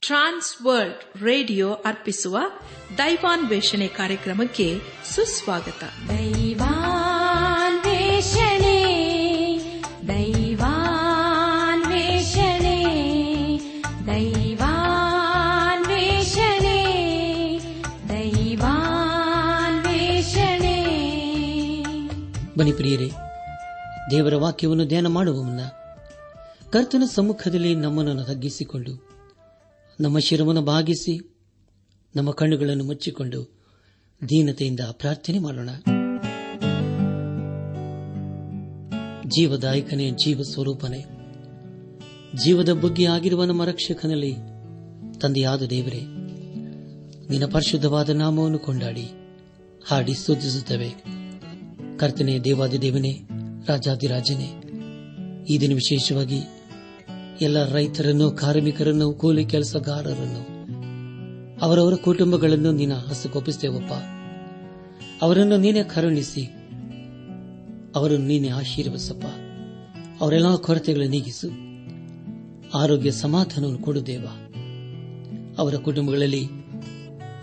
Trans World radio ಅರ್ಪಿಸುವ ದೈವಾನ್ವೇಷಣೆ ಕಾರ್ಯಕ್ರಮಕ್ಕೆ ಸುಸ್ವಾಗತ. ದೈವಾನ್ವೇಷಣೆ ದೈವಾನ್ವೇಷಣೆ ದೈವಾನ್ವೇಷಣೆ ದೈವಾನ್ವೇಷಣೆ. ಬನ್ನಿ ಪ್ರಿಯರೇ ದೇವರ ವಾಕ್ಯವನ್ನು ಧ್ಯಾನ ಮಾಡುವ ಮುನ್ನ ಕರ್ತನ ಸಮ್ಮುಖದಲ್ಲಿ ನಮ್ಮನ್ನು ತಗ್ಗಿಸಿಕೊಂಡು ನಮ್ಮ ಶಿರವನ್ನು ಭಾಗಿಸಿ ನಮ್ಮ ಕಣ್ಣುಗಳನ್ನು ಮುಚ್ಚಿಕೊಂಡು ದೀನತೆಯಿಂದ ಪ್ರಾರ್ಥನೆ ಮಾಡೋಣ. ಜೀವದಾಯಕನೇ ಜೀವ ಸ್ವರೂಪನೇ ಜೀವದ ಬಗ್ಗೆ ಆಗಿರುವ ನಮ್ಮ ರಕ್ಷಕನಲ್ಲಿ ತಂದೆಯಾದ ದೇವರೇ, ನಿನ್ನ ಪರಿಶುದ್ಧವಾದ ನಾಮವನ್ನು ಕೊಂಡಾಡಿ ಹಾಡಿ ಸೂಚಿಸುತ್ತವೆ ಕರ್ತನೆ ದೇವಾದಿ ದೇವನೇ ರಾಜಾದಿರಾಜನೇ, ಈ ದಿನ ವಿಶೇಷವಾಗಿ ಎಲ್ಲ ರೈತರನ್ನು, ಕಾರ್ಮಿಕರನ್ನು, ಕೂಲಿ ಕೆಲಸಗಾರರನ್ನು, ಅವರವರ ಕುಟುಂಬಗಳನ್ನು ನಿನ್ನ ಹಸ್ತಕ್ಕೊಪ್ಪಿಸ್ತೇವಪ್ಪ ಅವರನ್ನು ನೀನೇ ಕರುಣಿಸಿ. ಅವರನ್ನು ನೀನೇ ಆಶೀರ್ವಸಪ್ಪ ಅವರೆಲ್ಲ ಕೊರತೆಗಳನ್ನು ನೀಗಿಸು. ಆರೋಗ್ಯ ಸಮಾಧಾನವನ್ನು ಕೊಡು ದೇವ. ಅವರ ಕುಟುಂಬಗಳಲ್ಲಿ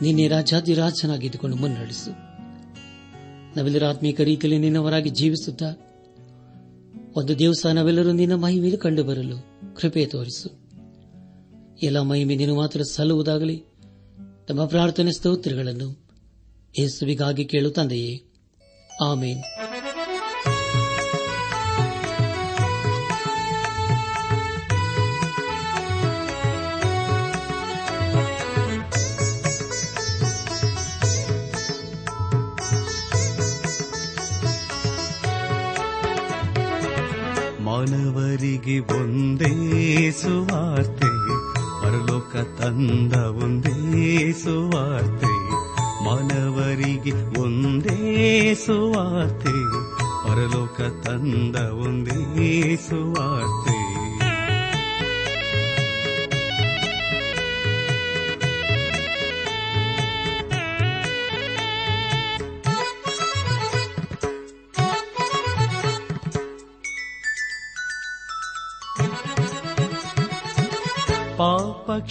ನಿನ್ನೆ ರಾಜಾದಿರಾಜನಾಗಿದ್ದುಕೊಂಡು ಮುನ್ನಡೆಸು. ನಾವೆಲ್ಲರೂ ಆತ್ಮೀಕ ರೀತಿಯಲ್ಲಿ ನಿನ್ನವರಾಗಿ ಜೀವಿಸುತ್ತಾ ಒಂದು ದಿವಸ ನಾವೆಲ್ಲರೂ ನಿನ್ನ ಮಹಿಮೆಯಲ್ಲಿ ಕಂಡುಬರಲು ಕೃಪೆ ತೋರಿಸು. ಎಲ್ಲ ಮಹಿಮೆ ನೀನು ಮಾತ್ರ ಸಲ್ಲುವುದಾಗಲಿ. ತಮ್ಮ ಪ್ರಾರ್ಥನೆ ಸ್ತೋತ್ರಗಳನ್ನು ಯೇಸುವಿಗಾಗಿ ಕೇಳು ತಂದೆಯೇ. ಆಮೇನ್. ಮಾನವರಿಗೆ ಒಂದೇ ಸುವಾರ್ತೆ ಪರಲೋಕ ತಂದ ಒಂದೇ ಸುವಾರ್ತೆ ಮಾನವರಿಗೆ ಒಂದೇ ಸುವಾರ್ತೆ ಪರಲೋಕ ತಂದ ಒಂದೇ ಸುವಾರ್ತೆ.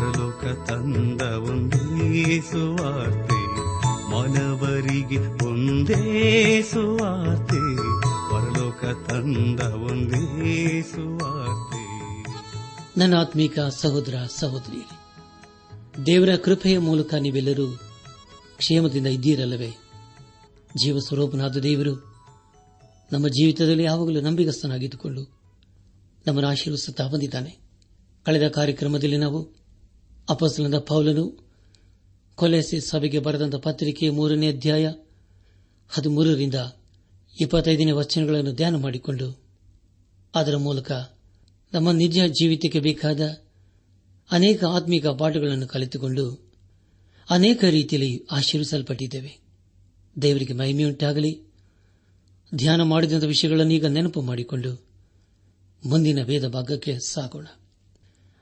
ಪರಲೋಕ ತಂದ ಒಂದೇ ಸುವಾರ್ತೆ ಮನವರಿಗೆ ಒಂದೇ ಸುವಾರ್ತೆ ಪರಲೋಕ ತಂದ ಒಂದೇ ಸುವಾರ್ತೆ ನನ್ನ ಆತ್ಮೀಕ ಸಹೋದರ ಸಹೋದರಿ ದೇವರ ಕೃಪೆಯ ಮೂಲಕ ನೀವೆಲ್ಲರೂ ಕ್ಷೇಮದಿಂದ ಇದ್ದೀರಲ್ಲವೇ? ಜೀವ ಸ್ವರೂಪನಾದ ದೇವರು ನಮ್ಮ ಜೀವಿತದಲ್ಲಿ ಯಾವಾಗಲೂ ನಂಬಿಗಸ್ತನಾಗಿದ್ದುಕೊಂಡು ನಮ್ಮನ್ನು ಆಶೀರ್ವಿಸುತ್ತಾ ಬಂದಿದ್ದಾನೆ. ಕಳೆದ ಕಾರ್ಯಕ್ರಮದಲ್ಲಿ ನಾವು ಅಪಸಲದ ಪೌಲನು ಕೊಲೆಸಿ ಸಭೆಗೆ ಬರೆದಂತ ಪತ್ರಿಕೆ ಮೂರನೇ ಅಧ್ಯಾಯ ಹದಿಮೂರರಿಂದ ಇಪ್ಪತ್ತೈದನೇ ವಚನಗಳನ್ನು ಧ್ಯಾನ ಮಾಡಿಕೊಂಡು, ಅದರ ಮೂಲಕ ನಮ್ಮ ನಿಜ ಜೀವಿತಕ್ಕೆ ಬೇಕಾದ ಅನೇಕ ಆತ್ಮಿಕ ಪಾಠಗಳನ್ನು ಕಲಿತುಕೊಂಡು ಅನೇಕ ರೀತಿಯಲ್ಲಿ ಆಶೀರ್ವಿಸಲ್ಪಟ್ಟಿದ್ದೇವೆ. ದೇವರಿಗೆ ಮಹಿಮೆಯುಂಟಾಗಲಿ. ಧ್ಯಾನ ಮಾಡಿದಂಥ ವಿಷಯಗಳನ್ನು ಈಗ ನೆನಪು ಮಾಡಿಕೊಂಡು ಮುಂದಿನ ಭೇದ ಭಾಗಕ್ಕೆ ಸಾಗೋಣ.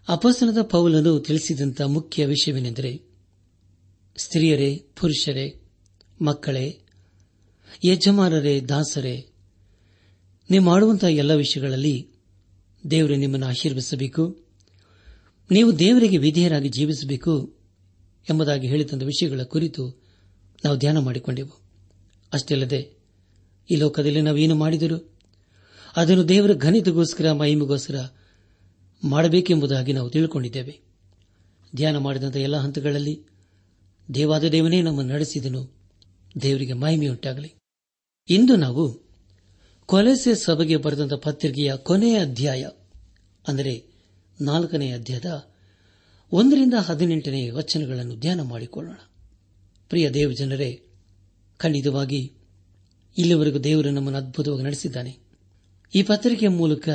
ಅಪಸನದ ಪೌಲನು ತಿಳಿಸಿದಂಥ ಮುಖ್ಯ ವಿಷಯವೇನೆಂದರೆ, ಸ್ತ್ರೀಯರೇ, ಪುರುಷರೇ, ಮಕ್ಕಳೇ, ಯಜಮಾನರೇ, ದಾಸರೇ, ನೀವು ಮಾಡುವಂತಹ ಎಲ್ಲ ವಿಷಯಗಳಲ್ಲಿ ದೇವರು ನಿಮ್ಮನ್ನು ಆಶೀರ್ವಿಸಬೇಕು ನೀವು ದೇವರಿಗೆ ವಿಧೇಯರಾಗಿ ಜೀವಿಸಬೇಕು ಎಂಬುದಾಗಿ ಹೇಳಿದಂಥ ವಿಷಯಗಳ ಕುರಿತು ನಾವು ಧ್ಯಾನ ಮಾಡಿಕೊಂಡೆವು. ಅಷ್ಟೇ ಅಲ್ಲದೆ, ಈ ಲೋಕದಲ್ಲಿ ನಾವೇನು ಮಾಡಿದರು ಅದನ್ನು ದೇವರ ಘನಿತಗೋಸ್ಕರ, ಮಹಿಮೆಗೋಸ್ಕರ ಮಾಡಬೇಕೆಂಬುದಾಗಿ ನಾವು ತಿಳ್ಕೊಂಡಿದ್ದೇವೆ. ಧ್ಯಾನ ಮಾಡಿದಂಥ ಎಲ್ಲ ಹಂತಗಳಲ್ಲಿ ದೇವಾದ ದೇವನೇ ನಮ್ಮನ್ನು ನಡೆಸಿದನು. ದೇವರಿಗೆ ಮಹಿಮೆಯುಂಟಾಗಲಿ. ಇಂದು ನಾವು ಕೊಲೆಸೆ ಸಭೆಗೆ ಬರೆದಂಥ ಪತ್ರಿಕೆಯ ಕೊನೆಯ ಅಧ್ಯಾಯ, ಅಂದರೆ ನಾಲ್ಕನೇ ಅಧ್ಯಾಯದ ಒಂದರಿಂದ ಹದಿನೆಂಟನೇ ವಚನಗಳನ್ನು ಧ್ಯಾನ ಮಾಡಿಕೊಳ್ಳೋಣ. ಪ್ರಿಯ ದೇವ ಜನರೇ, ಖಂಡಿತವಾಗಿ ಇಲ್ಲಿವರೆಗೂ ದೇವರು ನಮ್ಮನ್ನು ಅದ್ಭುತವಾಗಿ ನಡೆಸಿದ್ದಾನೆ. ಈ ಪತ್ರಿಕೆಯ ಮೂಲಕ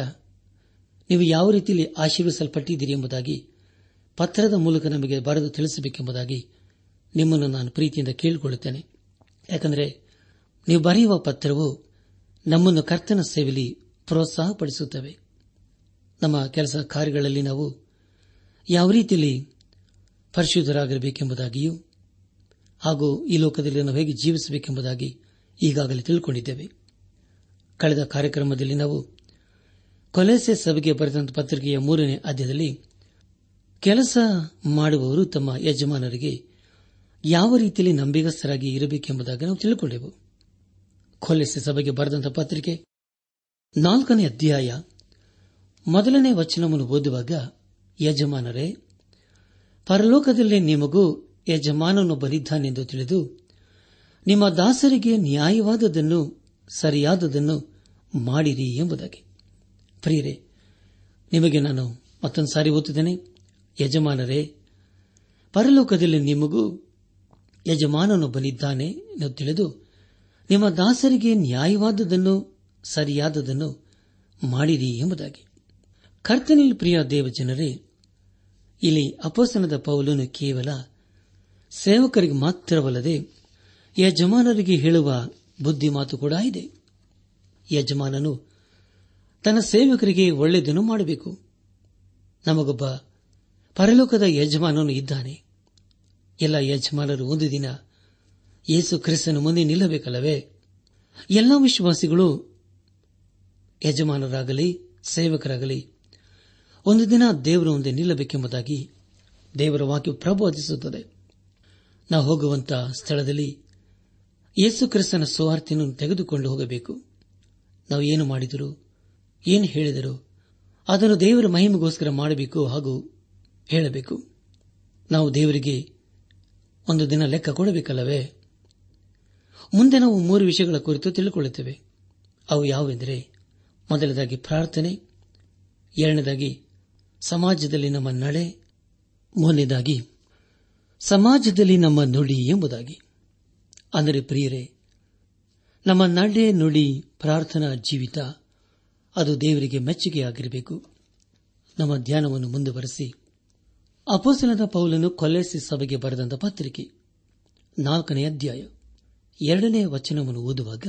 ನೀವು ಯಾವ ರೀತಿಯಲ್ಲಿ ಆಶೀರ್ವಿಸಲ್ಪಟ್ಟಿದ್ದೀರಿ ಎಂಬುದಾಗಿ, ಪತ್ರದ ಮೂಲಕ ನಮಗೆ ಬರೆದು ತಿಳಿಸಬೇಕೆಂಬುದಾಗಿ ನಿಮ್ಮನ್ನು ನಾನು ಪ್ರೀತಿಯಿಂದ ಕೇಳಿಕೊಳ್ಳುತ್ತೇನೆ. ಯಾಕಂದರೆ ನೀವು ಬರೆಯುವ ಪತ್ರವು ನಮ್ಮನ್ನು ಕರ್ತನ ಸೇವೆಯಲ್ಲಿ ಪ್ರೋತ್ಸಾಹಪಡಿಸುತ್ತವೆ. ನಮ್ಮ ಕೆಲಸ ಕಾರ್ಯಗಳಲ್ಲಿ ನಾವು ಯಾವ ರೀತಿಯಲ್ಲಿ ಪರಿಶುದ್ಧರಾಗಿರಬೇಕೆಂಬುದಾಗಿಯೂ, ಹಾಗೂ ಈ ಲೋಕದಲ್ಲಿ ನಾವು ಹೇಗೆ ಜೀವಿಸಬೇಕೆಂಬುದಾಗಿ ಈಗಾಗಲೇ ತಿಳ್ಕೊಂಡಿದ್ದೇವೆ. ಕಳೆದ ಕಾರ್ಯಕ್ರಮದಲ್ಲಿ ನಾವು ಕೊಲೆಸೆ ಸಭೆಗೆ ಬರೆದಂತ ಪತ್ರಿಕೆಯ ಮೂರನೇ ಅಧ್ಯಾಯದಲ್ಲಿ, ಕೆಲಸ ಮಾಡುವವರು ತಮ್ಮ ಯಜಮಾನರಿಗೆ ಯಾವ ರೀತಿಯಲ್ಲಿ ನಂಬಿಗಸ್ತರಾಗಿ ಇರಬೇಕೆಂಬುದಾಗಿ ನಾವು ತಿಳಿದುಕೊಂಡೆವು ಕೊಲೆಸೆ ಸಭೆಗೆ ಬರೆದಂತ ಪತ್ರಿಕೆ ನಾಲ್ಕನೇ ಅಧ್ಯಾಯ ಮೊದಲನೇ ವಚನವನ್ನು ಓದುವಾಗ, ಯಜಮಾನರೇ, ಪರಲೋಕದಲ್ಲಿ ನಿಮಗೂ ಯಜಮಾನನೊಬ್ಬನಿದ್ದಾನೆಂದು ತಿಳಿದು, ನಿಮ್ಮ ದಾಸರಿಗೆ ನ್ಯಾಯವಾದದನ್ನು ಸರಿಯಾದದನ್ನು ಮಾಡಿರಿ ಎಂಬುದಾಗಿ. ಪ್ರಿಯರೇ, ನಿಮಗೆ ನಾನು ಮತ್ತೊಂದು ಸಾರಿ ಓದುತ್ತೇನೆ ಯಜಮಾನರೇ, ಪರಲೋಕದಲ್ಲಿ ನಿಮಗೂ ಯಜಮಾನನೊಬ್ಬನಿದ್ದಾನೆ ಎಂದು ತಿಳಿದು ನಿಮ್ಮ ದಾಸರಿಗೆ ನ್ಯಾಯವಾದದನ್ನು ಸರಿಯಾದದನ್ನು ಮಾಡಿರಿ ಎಂಬುದಾಗಿ. ಕರ್ತನಿಲ್ ಪ್ರಿಯ ದೇವಜನರೇ, ಇಲ್ಲಿ ಅಪೋಸನದ ಪೌಲನು ಕೇವಲ ಸೇವಕರಿಗೆ ಮಾತ್ರವಲ್ಲದೆ ಯಜಮಾನರಿಗೆ ಹೇಳುವ ಬುದ್ಧಿ ಮಾತು ಕೂಡ ಇದೆ. ಯಜಮಾನನು ತನ್ನ ಸೇವಕರಿಗೆ ಒಳ್ಳೆಯದನ್ನು ಮಾಡಬೇಕು. ನಮಗೊಬ್ಬ ಪರಲೋಕದ ಯಜಮಾನನು ಇದ್ದಾನೆ. ಎಲ್ಲ ಯಜಮಾನರು ಒಂದು ದಿನ ಯೇಸು ಕ್ರಿಸ್ತನ ಮುಂದೆ ನಿಲ್ಲಬೇಕಲ್ಲವೇ? ಎಲ್ಲ ವಿಶ್ವಾಸಿಗಳು ಯಜಮಾನರಾಗಲಿ, ಸೇವಕರಾಗಲಿ, ಒಂದು ದಿನ ದೇವರ ಮುಂದೆ ನಿಲ್ಲಬೇಕೆಂಬುದಾಗಿ ದೇವರ ವಾಕ್ಯ ಪ್ರಬೋಧಿಸುತ್ತದೆ ನಾವು ಹೋಗುವಂತಹ ಸ್ಥಳದಲ್ಲಿ ಯೇಸು ಕ್ರಿಸ್ತನ ಸ್ವಾರ್ಥಿಯನ್ನು ತೆಗೆದುಕೊಂಡು ಹೋಗಬೇಕು. ನಾವು ಏನು ಮಾಡಿದರು ಏನು ಹೇಳಿದರು? ಅದನ್ನು ದೇವರ ಮಹಿಮೆಗೋಸ್ಕರ ಮಾಡಬೇಕು ಹಾಗೂ ಹೇಳಬೇಕು. ನಾವು ದೇವರಿಗೆ ಒಂದು ದಿನ ಲೆಕ್ಕ ಕೊಡಬೇಕಲ್ಲವೇ? ಮುಂದೆ ನಾವು ಮೂರು ವಿಷಯಗಳ ಕುರಿತು ತಿಳಿದುಕೊಳ್ಳುತ್ತೇವೆ ಅವು ಯಾವೆಂದರೆ ಮೊದಲದಾಗಿ ಪ್ರಾರ್ಥನೆ, ಎರಡನೇದಾಗಿ ಸಮಾಜದಲ್ಲಿ ನಮ್ಮ ನಡೆ, ಮೂರನೇದಾಗಿ ಸಮಾಜದಲ್ಲಿ ನಮ್ಮ ನುಡಿ ಎಂಬುದಾಗಿ. ಅಂದರೆ ಪ್ರಿಯರೇ, ನಮ್ಮ ನಡೆ, ನುಡಿ, ಪ್ರಾರ್ಥನಾ ಜೀವಿತ ಅದು ದೇವರಿಗೆ ಮೆಚ್ಚುಗೆಯಾಗಿರಬೇಕು. ನಮ್ಮ ಧ್ಯಾನವನ್ನು ಮುಂದುವರೆಸಿ. ಅಪೋಸನದ ಪೌಲನ್ನು ಕೊಲೆಸಿ ಸಭೆಗೆ ಬರೆದಂತ ಪತ್ರಿಕೆ, ನಾಲ್ಕನೇ ಅಧ್ಯಾಯ, ಎರಡನೇ ವಚನವನ್ನು ಓದುವಾಗ,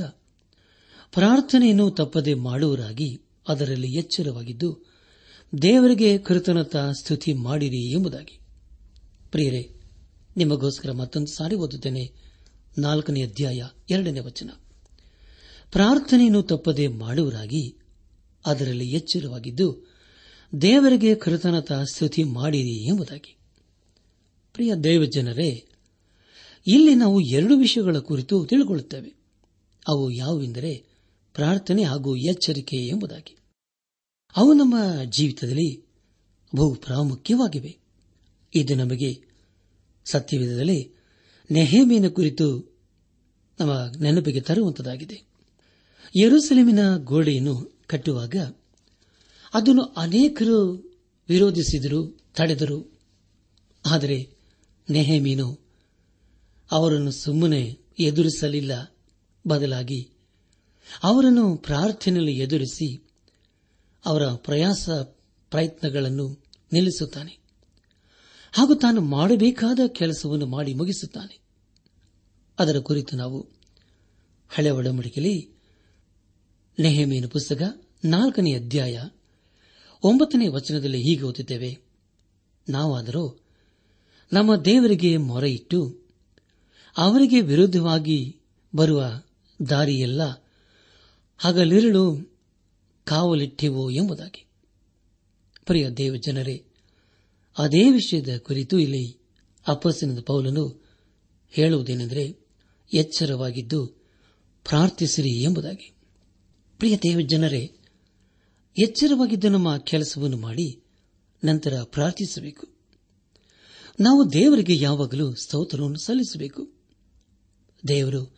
ಪ್ರಾರ್ಥನೆಯನ್ನು ತಪ್ಪದೆ ಮಾಡುವರಾಗಿ ಅದರಲ್ಲಿ ಎಚ್ಚರವಾಗಿದ್ದು, ದೇವರಿಗೆ ಕೃತಜ್ಞತಾ ಸ್ತುತಿ ಮಾಡಿರಿ ಎಂಬುದಾಗಿ. ಪ್ರಿಯರೇ, ನಿಮಗೋಸ್ಕರ ಮತ್ತೊಂದು ಸಾರಿ ಓದುತ್ತೇನೆ, ನಾಲ್ಕನೇ ಅಧ್ಯಾಯ, ಎರಡನೇ ವಚನ. ಪ್ರಾರ್ಥನೆಯನ್ನು ತಪ್ಪದೆ ಮಾಡುವರಾಗಿ ಅದರಲ್ಲಿ ಎಚ್ಚರವಾಗಿದ್ದು, ದೇವರಿಗೆ ಕೃತಜ್ಞತಾ ಸ್ತುತಿ ಮಾಡಿರಿ ಎಂಬುದಾಗಿ. ಪ್ರಿಯ ದೇವಜನರೇ, ಇಲ್ಲಿ ನಾವು ಎರಡು ವಿಷಯಗಳ ಕುರಿತು ತಿಳಿಕೊಳ್ಳುತ್ತೇವೆ. ಅವು ಯಾವುವೆಂದರೆ ಪ್ರಾರ್ಥನೆ ಹಾಗೂ ಎಚ್ಚರಿಕೆ ಎಂಬುದಾಗಿ. ಅವು ನಮ್ಮ ಜೀವಿತದಲ್ಲಿ ಬಹು ಪ್ರಾಮುಖ್ಯವಾಗಿವೆ. ಇದು ನಮಗೆ ಸತ್ಯವಿಧದಲ್ಲಿ ನೆಹೇಮಿನ ಕುರಿತು ನಮ್ಮ ನೆನಪಿಗೆ ತರುವಂತದಾಗಿದೆ. ಯರುಸಲೇಮಿನ ಗೋಡೆಯನ್ನು ಕಟ್ಟುವಾಗ ಅದನ್ನು ಅನೇಕರು ವಿರೋಧಿಸಿದರು, ತಡೆದರು. ಆದರೆ ನೆಹಮೀನು ಅವರನ್ನು ಸುಮ್ಮನೆ ಎದುರಿಸಲಿಲ್ಲ. ಬದಲಾಗಿ ಅವರನ್ನು ಪ್ರಾರ್ಥನೆಯಲ್ಲಿ ಎದುರಿಸಿ ಅವರ ಪ್ರಯಾಸ ಪ್ರಯತ್ನಗಳನ್ನು ನಿಲ್ಲಿಸುತ್ತಾನೆ. ಹಾಗೂ ತಾನು ಮಾಡಬೇಕಾದ ಕೆಲಸವನ್ನು ಮಾಡಿ ಮುಗಿಸುತ್ತಾನೆ. ಅದರ ಕುರಿತು ನಾವು ಹಳೆ ಒಡಂಬಡಿಕೆಯಲ್ಲಿ ನೆಹಮೀನ ಪುಸ್ತಕ ನಾಲ್ಕನೇ ಅಧ್ಯಾಯ ಒಂಬತ್ತನೇ ವಚನದಲ್ಲಿ ಹೀಗೆ ಓದುತ್ತೇವೆ. ನಾವಾದರೂ, ನಮ್ಮ ದೇವರಿಗೆ ಮೊರೆಯಿಟ್ಟು ಅವರಿಗೆ ವಿರುದ್ಧವಾಗಿ ಬರುವ ದಾರಿಯೆಲ್ಲ ಹಗಲಿರುಳು ಕಾವಲಿಟ್ಟೆವು ಎಂಬುದಾಗಿ. ಪ್ರಿಯ ದೇವ ಜನರೇ ಅದೇ ವಿಷಯದ ಕುರಿತು ಇಲ್ಲಿ ಅಪ್ಪಸಿನದ ಪೌಲನು ಹೇಳುವುದೇನೆಂದರೆ ಎಚ್ಚರವಾಗಿದ್ದು ಪ್ರಾರ್ಥಿಸಿರಿ ಎಂಬುದಾಗಿ. ಪ್ರಿಯ ದೇವ ಜನರೇ ಎಚ್ಚರವಾಗಿದ್ದ ನಮ್ಮ ಕೆಲಸವನ್ನು ಮಾಡಿ ನಂತರ ಪ್ರಾರ್ಥಿಸಬೇಕು. ನಾವು ದೇವರಿಗೆ ಯಾವಾಗಲೂ ಸ್ತೋತ್ರವನ್ನು ಸಲ್ಲಿಸಬೇಕು. ದೇವರು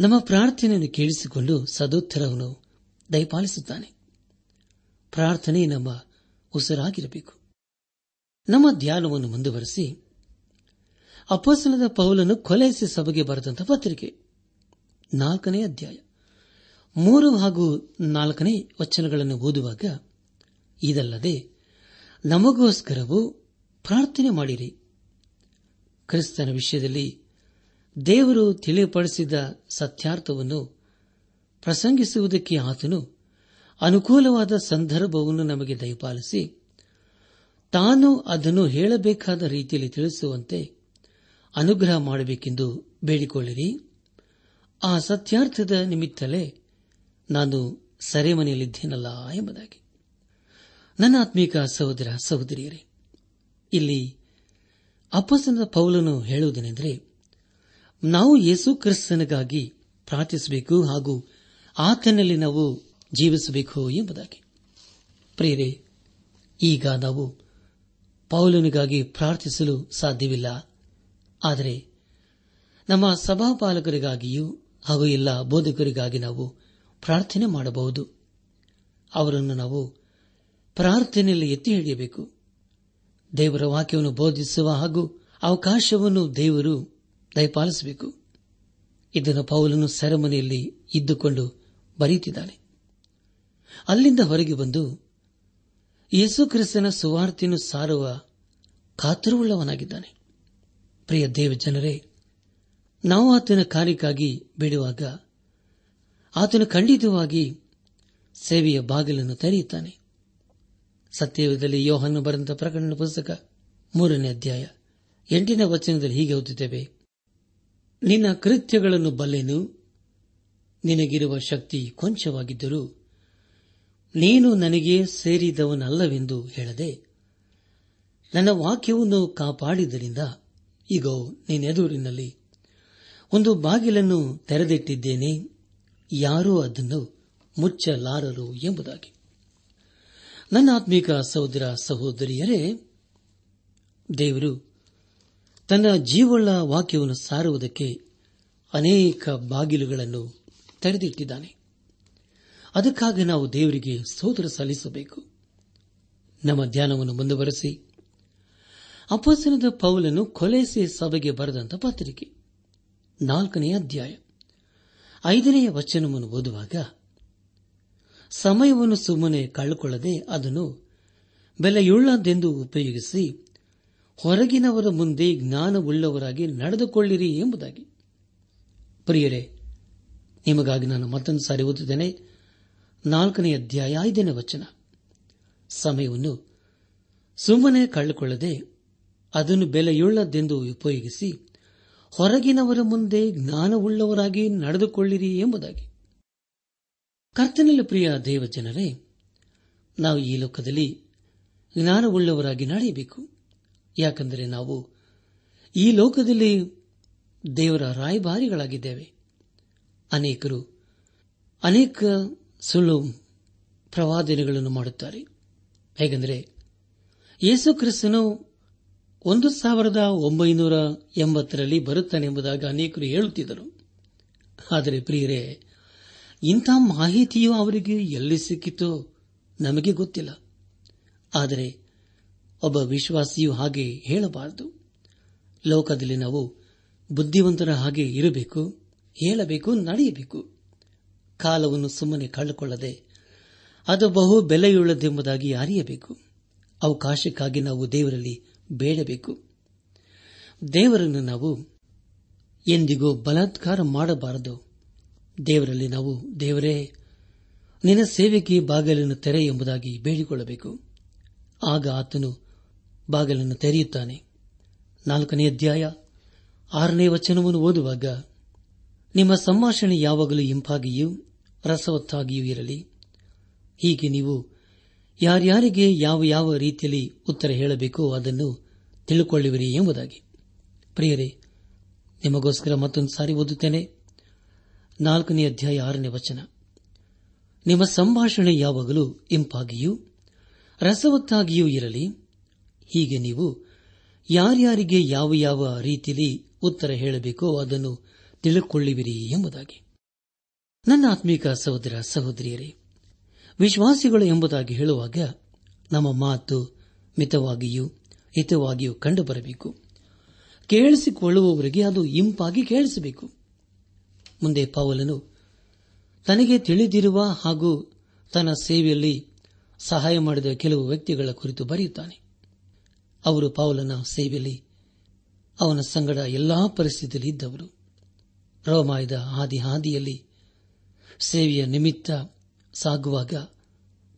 ನಮ್ಮ ಪ್ರಾರ್ಥನೆಯನ್ನು ಕೇಳಿಸಿಕೊಂಡು ಸದೋತ್ತರವನ್ನು ದಯಪಾಲಿಸುತ್ತಾನೆ. ಪ್ರಾರ್ಥನೆ ನಮ್ಮ ಉಸಿರಾಗಿರಬೇಕು. ನಮ್ಮ ಧ್ಯಾನವನ್ನು ಮುಂದುವರೆಸಿ ಅಪಸನದ ಪೌಲನ್ನು ಕೊಲೆಸಿ ಸಭೆಗೆ ಬರೆದಂತಹ ಪತ್ರಿಕೆ ನಾಲ್ಕನೇ ಅಧ್ಯಾಯ. ಮೂರು ಹಾಗೂ ನಾಲ್ಕನೇ ವಚನಗಳನ್ನು ಓದುವಾಗ, ಇದಲ್ಲದೆ ನಮಗೋಸ್ಕರವೂ ಪ್ರಾರ್ಥನೆ ಮಾಡಿರಿ. ಕ್ರಿಸ್ತನ ವಿಷಯದಲ್ಲಿ ದೇವರು ತಿಳಿಪಡಿಸಿದ ಸತ್ಯಾರ್ಥವನ್ನು ಪ್ರಸಂಗಿಸುವುದಕ್ಕೆ ಆತನು ಅನುಕೂಲವಾದ ಸಂದರ್ಭವನ್ನು ನಮಗೆ ದಯಪಾಲಿಸಿ, ತಾನು ಅದನ್ನು ಹೇಳಬೇಕಾದ ರೀತಿಯಲ್ಲಿ ತಿಳಿಸುವಂತೆ ಅನುಗ್ರಹ ಮಾಡಬೇಕೆಂದು ಬೇಡಿಕೊಳ್ಳಿರಿ. ಆ ಸತ್ಯಾರ್ಥದ ನಿಮಿತ್ತಲೇ ನಾನು ಸೆರೆಮನೆಯಲ್ಲಿದ್ದೇನಲ್ಲ ಎಂಬುದಾಗಿ. ನನ್ನ ಆತ್ಮೀಕ ಸಹೋದರ ಸಹೋದರಿಯರೇ, ಇಲ್ಲಿ ಅಪ್ಪಸನದ ಪೌಲನು ಹೇಳುವುದೇನೆಂದರೆ, ನಾವು ಯೇಸು ಕ್ರಿಸ್ತನಿಗಾಗಿ ಪ್ರಾರ್ಥಿಸಬೇಕು ಹಾಗೂ ಆತನಲ್ಲಿ ನಾವು ಜೀವಿಸಬೇಕು ಎಂಬುದಾಗಿ. ಪ್ರಿಯರೇ, ಈಗ ನಾವು ಪೌಲನಿಗಾಗಿ ಪ್ರಾರ್ಥಿಸಲು ಸಾಧ್ಯವಿಲ್ಲ. ಆದರೆ ನಮ್ಮ ಸಭಾಪಾಲಕರಿಗಾಗಿಯೂ ಹಾಗೂ ಎಲ್ಲ ಬೋಧಕರಿಗಾಗಿ ನಾವು ಪ್ರಾರ್ಥನೆ ಮಾಡಬಹುದು. ಅವರನ್ನು ನಾವು ಪ್ರಾರ್ಥನೆಯಲ್ಲಿ ಎತ್ತಿ ಹಿಡಿಯಬೇಕು. ದೇವರ ವಾಕ್ಯವನ್ನು ಬೋಧಿಸುವ ಹಾಗೂ ಅವಕಾಶವನ್ನು ದೇವರು ದಯಪಾಲಿಸಬೇಕು. ಇದನ್ನು ಪೌಲನು ಸೆರೆಮನೆಯಲ್ಲಿ ಇದ್ದುಕೊಂಡು ಬರೆಯುತ್ತಿದ್ದಾನೆ. ಅಲ್ಲಿಂದ ಹೊರಗೆ ಬಂದು ಯೇಸುಕ್ರಿಸ್ತನ ಸುವಾರ್ತೆಯನ್ನು ಸಾರುವ ಕಾತುರವುಳ್ಳವನಾಗಿದ್ದಾನೆ. ಪ್ರಿಯ ದೇವ ಜನರೇ ನಾವು ಆತನ ಕಾರ್ಯಕ್ಕಾಗಿ ಬೇಡುವಾಗ ಆತನು ಖಂಡಿತವಾಗಿ ಸೇವೆಯ ಬಾಗಿಲನ್ನು ತೆರೆಯುತ್ತಾನೆ. ಸತ್ಯವೇಧದಲ್ಲಿ ಯೋಹನ್ನು ಬರೆದ ಪ್ರಕರಣ ಪುಸ್ತಕ ಮೂರನೇ ಅಧ್ಯಾಯ ಎಂಟನೇ ವಚನದಲ್ಲಿ ಹೀಗೆ ಓದುತ್ತೇವೆ. ನಿನ್ನ ಕೃತ್ಯಗಳನ್ನು ಬಲ್ಲೆನು, ನಿನಗಿರುವ ಶಕ್ತಿ ಕೊಂಚವಾಗಿದ್ದರೂ ನೀನು ನನಗೆ ಸೇರಿದವನಲ್ಲವೆಂದು ಹೇಳದೆ, ನನ್ನ ವಾಕ್ಯವನ್ನು ಕಾಪಾಡಿದ್ದರಿಂದ ಈಗ ನಿನ್ನೆದುರಿನಲ್ಲಿ ಒಂದು ಬಾಗಿಲನ್ನು ತೆರೆದಿಟ್ಟಿದ್ದೇನೆ ಯಾರೂ ಅದನ್ನು ಮುಚ್ಚಲಾರರು ಎಂಬುದಾಗಿ. ನನ್ನ ಆತ್ಮೀಕ ಸಹೋದರ ಸಹೋದರಿಯರೇ, ದೇವರು ತನ್ನ ಜೀವಳ ವಾಕ್ಯವನ್ನು ಸಾರುವುದಕ್ಕೆ ಅನೇಕ ಬಾಗಿಲುಗಳನ್ನು ತೆರೆದಿಟ್ಟಿದ್ದಾನೆ. ಅದಕ್ಕಾಗಿ ನಾವು ದೇವರಿಗೆ ಸೋದರ ಸಲ್ಲಿಸಬೇಕು. ನಮ್ಮ ಧ್ಯಾನವನ್ನು ಮುಂದುವರೆಸಿ ಅಪಸನದ ಪೌಲನ್ನು ಕೊಲೆಸಿ ಸಭೆಗೆ ಬರೆದಂತ ಪತ್ರಿಕೆ, ನಾಲ್ಕನೇ ಅಧ್ಯಾಯ. ಐದನೆಯ ವಚನವನ್ನು ಓದುವಾಗ, ಸಮಯವನ್ನು ಸುಮ್ಮನೆ ಕಳೆದುಕೊಳ್ಳದೆ ಅದನ್ನು ಬೆಲೆಯುಳ್ಳದೆಂದು ಉಪಯೋಗಿಸಿ, ಹೊರಗಿನವರ ಮುಂದೆ ಜ್ಞಾನವುಳ್ಳವರಾಗಿ ನಡೆದುಕೊಳ್ಳಿರಿ ಎಂಬುದಾಗಿ. ಪ್ರಿಯರೇ, ನಿಮಗಾಗಿ ನಾನು ಮತ್ತೊಂದು ಸಾರಿ ಓದುತ್ತೇನೆ. ನಾಲ್ಕನೇ ಅಧ್ಯಾಯ ಐದನೇ ವಚನ. ಸಮಯವನ್ನು ಸುಮ್ಮನೆ ಕಳೆದುಕೊಳ್ಳದೆ ಅದನ್ನು ಬೆಲೆಯುಳ್ಳದೆಂದು ಉಪಯೋಗಿಸಿ ಹೊರಗಿನವರ ಮುಂದೆ ಜ್ಞಾನವುಳ್ಳವರಾಗಿ ನಡೆದುಕೊಳ್ಳಿರಿ ಎಂಬುದಾಗಿ. ಕರ್ತನಲ್ಲಿ ಪ್ರಿಯ ದೇವಜನರೇ, ನಾವು ಈ ಲೋಕದಲ್ಲಿ ಜ್ಞಾನವುಳ್ಳವರಾಗಿ ನಡೆಯಬೇಕು. ಯಾಕೆಂದರೆ ನಾವು ಈ ಲೋಕದಲ್ಲಿ ದೇವರ ರಾಯಭಾರಿಗಳಾಗಿದ್ದೇವೆ. ಅನೇಕರು ಅನೇಕ ಸುಳ್ಳು ಪ್ರವಾದನೆಗಳನ್ನು ಮಾಡುತ್ತಾರೆ. ಹೇಗೆಂದರೆ, ಯೇಸು ಕ್ರಿಸ್ತನು ಒಂದು ಸಾವಿರದ ಒಂಬೈನೂರ ಎಂಬತ್ತರಲ್ಲಿ ಬರುತ್ತಾನೆಂಬುದಾಗಿ ಅನೇಕರು ಹೇಳುತ್ತಿದ್ದರು. ಆದರೆ ಪ್ರಿಯರೇ, ಇಂಥ ಮಾಹಿತಿಯು ಅವರಿಗೆ ಎಲ್ಲಿ ಸಿಕ್ಕಿತೋ ನಮಗೆ ಗೊತ್ತಿಲ್ಲ. ಆದರೆ ಒಬ್ಬ ವಿಶ್ವಾಸಿಯು ಹಾಗೆ ಹೇಳಬಾರದು. ಲೋಕದಲ್ಲಿ ನಾವು ಬುದ್ಧಿವಂತರ ಹಾಗೆ ಇರಬೇಕು, ಹೇಳಬೇಕು, ನಡೆಯಬೇಕು. ಕಾಲವನ್ನು ಸುಮ್ಮನೆ ಕಳೆದುಕೊಳ್ಳದೆ ಅದು ಬಹು ಬೆಲೆಯುಳ್ಳದೆಂಬುದಾಗಿ ಅರಿಯಬೇಕು. ಅವಕಾಶಕ್ಕಾಗಿ ನಾವು ದೇವರಲ್ಲಿ ಬೇಡಬೇಕು. ದೇವರನ್ನು ನಾವು ಎಂದಿಗೂ ಬಲಾತ್ಕಾರ ಮಾಡಬಾರದು. ದೇವರಲ್ಲಿ ನಾವು, ದೇವರೇ, ನಿನ್ನ ಸೇವೆಗೆ ಬಾಗಿಲನ್ನು ತೆರೆ ಎಂಬುದಾಗಿ ಬೇಡಿಕೊಳ್ಳಬೇಕು. ಆಗ ಆತನು ಬಾಗಿಲನ್ನು ತೆರೆಯುತ್ತಾನೆ. ನಾಲ್ಕನೇ ಅಧ್ಯಾಯ, ಆರನೇ ವಚನವನ್ನು ಓದುವಾಗ, ನಿಮ್ಮ ಸಂಭಾಷಣೆ ಯಾವಾಗಲೂ ಇಂಪಾಗಿಯೂ, ರಸವತ್ತಾಗಿಯೂ ಇರಲಿ. ಹೀಗೆ ನೀವು ಯಾರ್ಯಾರಿಗೆ ಯಾವ ಯಾವ ರೀತಿಯಲ್ಲಿ ಉತ್ತರ ಹೇಳಬೇಕೋ ಅದನ್ನು ತಿಳಿಕೊಳ್ಳುವಿರಿ ಎಂಬುದಾಗಿ. ಪ್ರಿಯರೇ, ನಿಮಗೋಸ್ಕರ ಮತ್ತೊಂದು ಸಾರಿ ಓದುತ್ತೇನೆ. ನಾಲ್ಕನೇ ಅಧ್ಯಾಯ ಆರನೇ ವಚನ. ನಿಮ್ಮ ಸಂಭಾಷಣೆ ಯಾವಾಗಲೂ ಇಂಪಾಗಿಯೂ ರಸವತ್ತಾಗಿಯೂ ಇರಲಿ. ಹೀಗೆ ನೀವು ಯಾರ್ಯಾರಿಗೆ ಯಾವ ಯಾವ ರೀತಿಯಲ್ಲಿ ಉತ್ತರ ಹೇಳಬೇಕೋ ಅದನ್ನು ತಿಳಿದುಕೊಳ್ಳುವಿರಿ ಎಂಬುದಾಗಿ. ನನ್ನ ಆತ್ಮೀಕ ಸಹೋದರ ಸಹೋದರಿಯರೇ ವಿಶ್ವಾಸಿಗಳು ಎಂಬುದಾಗಿ ಹೇಳುವಾಗ ನಮ್ಮ ಮಾತು ಮಿತವಾಗಿಯೂ ಹಿತವಾಗಿಯೂ ಕಂಡುಬರಬೇಕು. ಕೇಳಿಸಿಕೊಳ್ಳುವವರಿಗೆ ಅದು ಇಂಪಾಗಿ ಕೇಳಿಸಬೇಕು. ಮುಂದೆ ಪಾವಲನು ತನಗೆ ತಿಳಿದಿರುವ ಹಾಗೂ ತನ್ನ ಸೇವೆಯಲ್ಲಿ ಸಹಾಯ ಮಾಡಿದ ಕೆಲವು ವ್ಯಕ್ತಿಗಳ ಕುರಿತು ಬರೆಯುತ್ತಾನೆ. ಅವರು ಪೌಲನ ಸೇವೆಯಲ್ಲಿ ಅವನ ಸಂಗಡ ಎಲ್ಲಾ ಪರಿಸ್ಥಿತಿಯಲ್ಲಿ ಇದ್ದವರು. ರೋಮಾಯದ ಹಾದಿ ಹಾದಿಯಲ್ಲಿ ಸೇವೆಯ ನಿಮಿತ್ತ ಸಾಗುವಾಗ